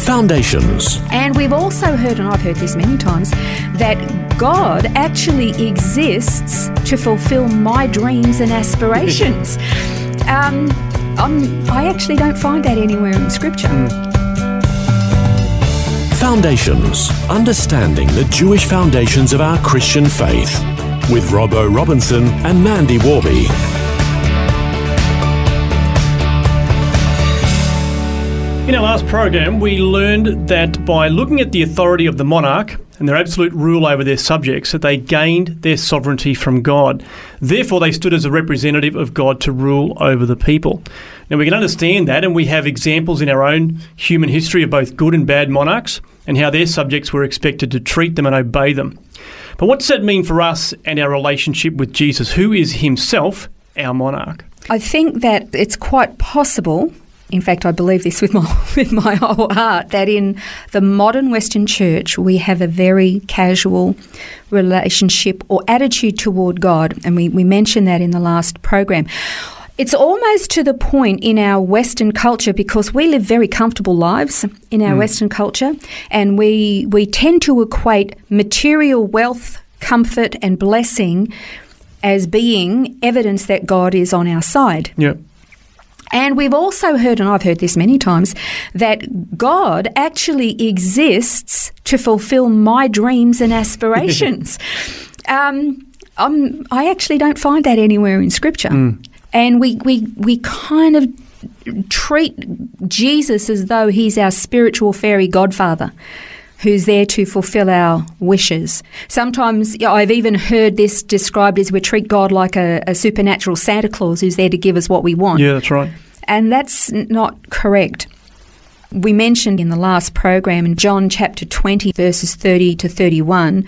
Foundations. And we've also heard, and I've heard this many times, that God actually exists to fulfill my dreams and aspirations. um, I actually don't find that anywhere in Scripture. Foundations. Understanding the Jewish foundations of our Christian faith. With Robbo Robinson and Mandy Warby. In our last program, we learned that by looking at the authority of the monarch and their absolute rule over their subjects, that they gained their sovereignty from God. Therefore, they stood as a representative of God to rule over the people. Now, we can understand that, and we have examples in our own human history of both good and bad monarchs and how their subjects were expected to treat them and obey them. But what does that mean for us and our relationship with Jesus, who is himself our monarch? I think that it's quite possible in fact, I believe this with my with my whole heart that in the modern Western Church we have a very casual relationship or attitude toward God, and we, we mentioned that in the last program. It's almost to the point in our Western culture because we live very comfortable lives in our mm. Western culture, and we we tend to equate material wealth, comfort, and blessing as being evidence that God is on our side. Yeah. And we've also heard, and I've heard this many times, that God actually exists to fulfill my dreams and aspirations. um, i actually don't find that anywhere in Scripture. Mm. And we, we, we kind of treat Jesus as though he's our spiritual fairy godfather who's there to fulfill our wishes. Sometimes you know, I've even heard this described as we treat God like a, a supernatural Santa Claus who's there to give us what we want. Yeah, that's right. And that's not correct. We mentioned in the last program in John chapter 20, verses 30 to 31,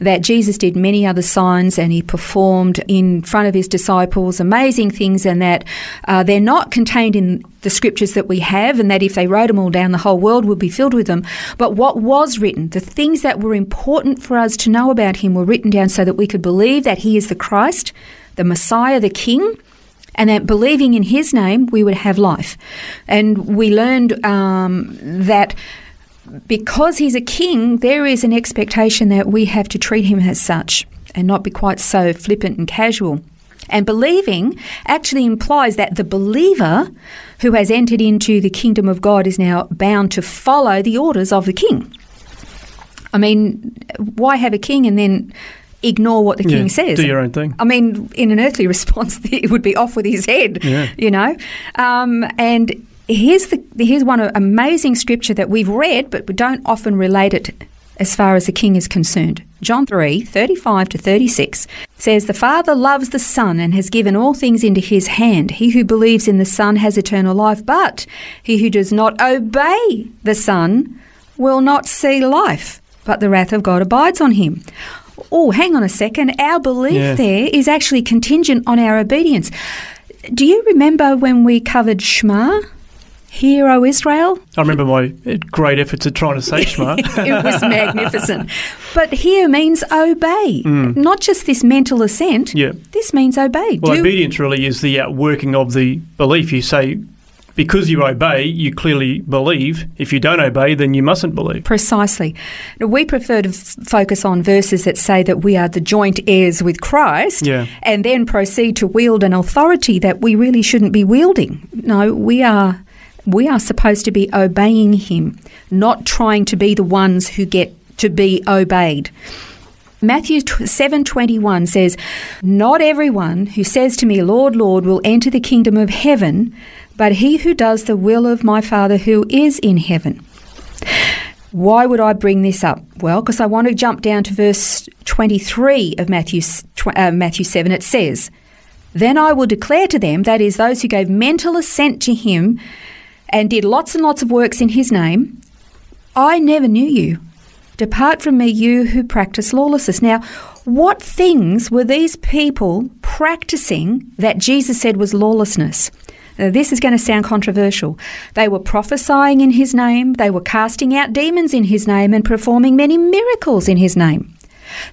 that Jesus did many other signs and he performed in front of his disciples amazing things, and that uh, they're not contained in the scriptures that we have, and that if they wrote them all down, the whole world would be filled with them. But what was written, the things that were important for us to know about him, were written down so that we could believe that he is the Christ, the Messiah, the King and that believing in his name we would have life. And we learned um, that because he's a king, there is an expectation that we have to treat him as such and not be quite so flippant and casual. And believing actually implies that the believer who has entered into the kingdom of God is now bound to follow the orders of the king. I mean, why have a king and then ignore what the king says. Do your own thing. I mean, in an earthly response, it would be off with his head, yeah. you know. Um, and here's the here's one amazing scripture that we've read, but we don't often relate it as far as the king is concerned. John 3, 35 to 36 says, The Father loves the Son and has given all things into his hand. He who believes in the Son has eternal life, but he who does not obey the Son will not see life, but the wrath of God abides on him oh, hang on a second, our belief yeah. there is actually contingent on our obedience. Do you remember when we covered Shema? Hear, O Israel. I remember my great efforts at trying to say Shema. it was magnificent. But hear means obey, mm. not just this mental assent. Yeah. This means obey. Well, Do obedience really is the outworking of the belief. You say, because you obey, you clearly believe. If you don't obey, then you mustn't believe. Precisely. We prefer to f- focus on verses that say that we are the joint heirs with Christ yeah. and then proceed to wield an authority that we really shouldn't be wielding. No, we are we are supposed to be obeying him, not trying to be the ones who get to be obeyed. Matthew 7:21 says, "Not everyone who says to me, Lord, Lord, will enter the kingdom of heaven, but he who does the will of my Father who is in heaven. Why would I bring this up? Well, because I want to jump down to verse 23 of Matthew, uh, Matthew 7. It says, Then I will declare to them, that is, those who gave mental assent to him and did lots and lots of works in his name, I never knew you. Depart from me, you who practice lawlessness. Now, what things were these people practicing that Jesus said was lawlessness? Now, this is going to sound controversial. They were prophesying in his name, they were casting out demons in his name, and performing many miracles in his name.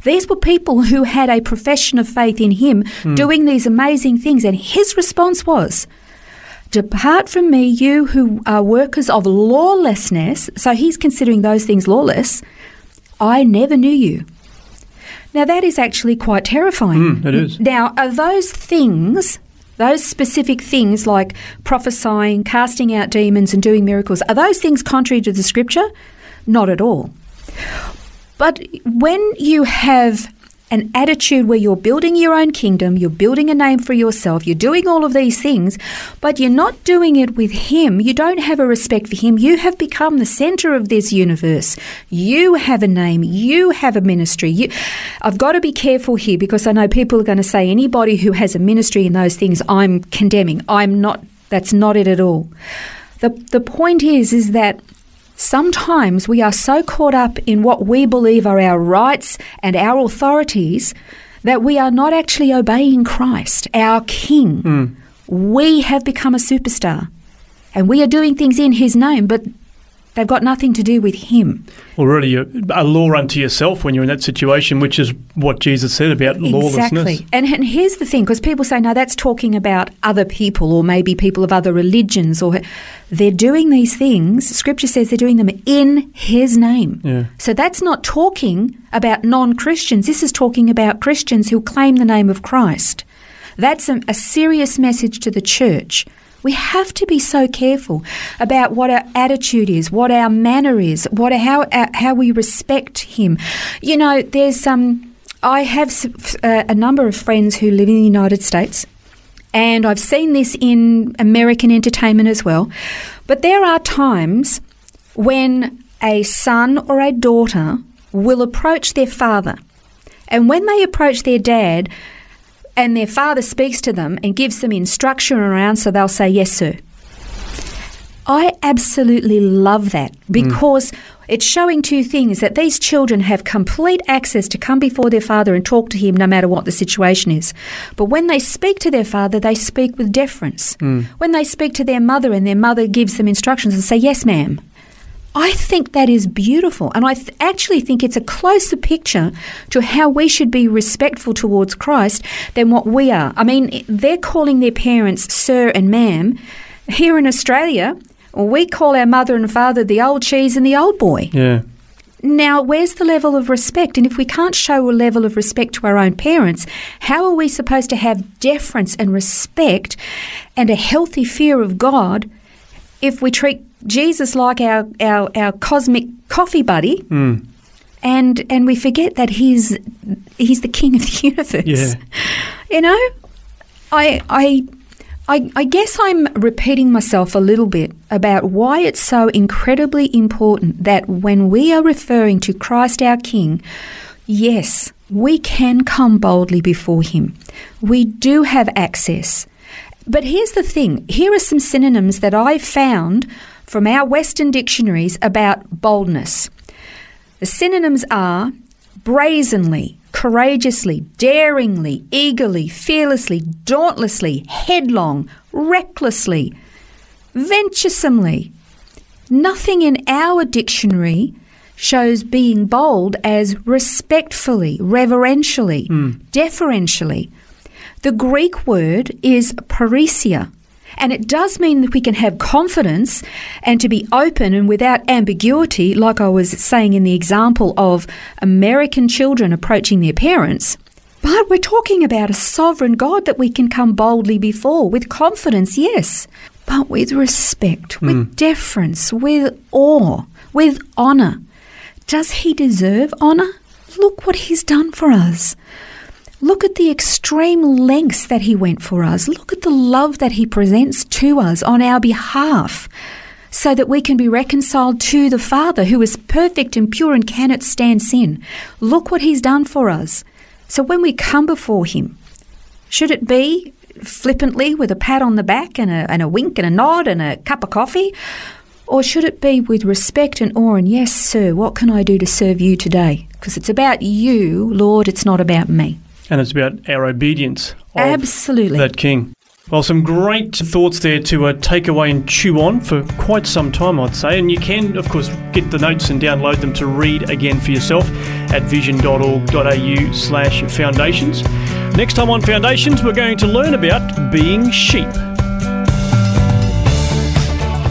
These were people who had a profession of faith in him, hmm. doing these amazing things, and his response was, Depart from me, you who are workers of lawlessness. So he's considering those things lawless. I never knew you. Now, that is actually quite terrifying. Mm, it is. Now, are those things, those specific things like prophesying, casting out demons, and doing miracles, are those things contrary to the scripture? Not at all. But when you have an attitude where you're building your own kingdom, you're building a name for yourself, you're doing all of these things, but you're not doing it with Him, you don't have a respect for Him, you have become the center of this universe. You have a name, you have a ministry. You, I've got to be careful here because I know people are going to say anybody who has a ministry in those things, I'm condemning. I'm not, that's not it at all. The, the point is, is that Sometimes we are so caught up in what we believe are our rights and our authorities that we are not actually obeying Christ, our King. Hmm. We have become a superstar and we are doing things in His name, but they've got nothing to do with Him. Well, really, you're a law unto yourself when you're in that situation, which is what Jesus said about lawlessness. Exactly. And, and here's the thing because people say, no, that's talking about other people or maybe people of other religions, or they're doing these things. Scripture says they're doing them in His name. Yeah. So that's not talking about non Christians. This is talking about Christians who claim the name of Christ. That's a, a serious message to the church. We have to be so careful about what our attitude is, what our manner is, what how how we respect Him. You know, there's um, I have uh, a number of friends who live in the United States, and I've seen this in American entertainment as well. But there are times when a son or a daughter will approach their father, and when they approach their dad, and their father speaks to them and gives them instruction around, so they'll say, Yes, sir. I absolutely love that mm. because it's showing two things that these children have complete access to come before their father and talk to him no matter what the situation is. But when they speak to their father, they speak with deference. Mm. When they speak to their mother and their mother gives them instructions and say, Yes, ma'am. I think that is beautiful. And I th- actually think it's a closer picture to how we should be respectful towards Christ than what we are. I mean, they're calling their parents sir and ma'am. Here in Australia, we call our mother and father the old cheese and the old boy. Yeah. Now, where's the level of respect? And if we can't show a level of respect to our own parents, how are we supposed to have deference and respect and a healthy fear of God if we treat Jesus like our, our, our cosmic coffee buddy hmm. and and we forget that he's he's the king of the universe? Yeah. You know? I I I, I guess I'm repeating myself a little bit about why it's so incredibly important that when we are referring to Christ our King, yes, we can come boldly before Him. We do have access. But here's the thing here are some synonyms that I found from our Western dictionaries about boldness. The synonyms are brazenly, courageously, daringly, eagerly, fearlessly, dauntlessly, headlong, recklessly, venturesomely. Nothing in our dictionary shows being bold as respectfully, reverentially, hmm. deferentially. The Greek word is parrhesia, and it does mean that we can have confidence and to be open and without ambiguity, like I was saying in the example of American children approaching their parents. But we're talking about a sovereign God that we can come boldly before with confidence, yes, but with respect, with hmm. deference, with awe, with honour. Does he deserve honour? Look what he's done for us. Look at the extreme lengths that he went for us. Look at the love that he presents to us on our behalf so that we can be reconciled to the Father who is perfect and pure and cannot stand sin. Look what he's done for us. So when we come before him, should it be flippantly with a pat on the back and a, and a wink and a nod and a cup of coffee? Or should it be with respect and awe and, yes, sir, what can I do to serve you today? Because it's about you, Lord, it's not about me. And it's about our obedience. Absolutely. That King. Well, some great thoughts there to uh, take away and chew on for quite some time, I'd say. And you can, of course, get the notes and download them to read again for yourself at vision.org.au slash foundations. Next time on Foundations, we're going to learn about being sheep.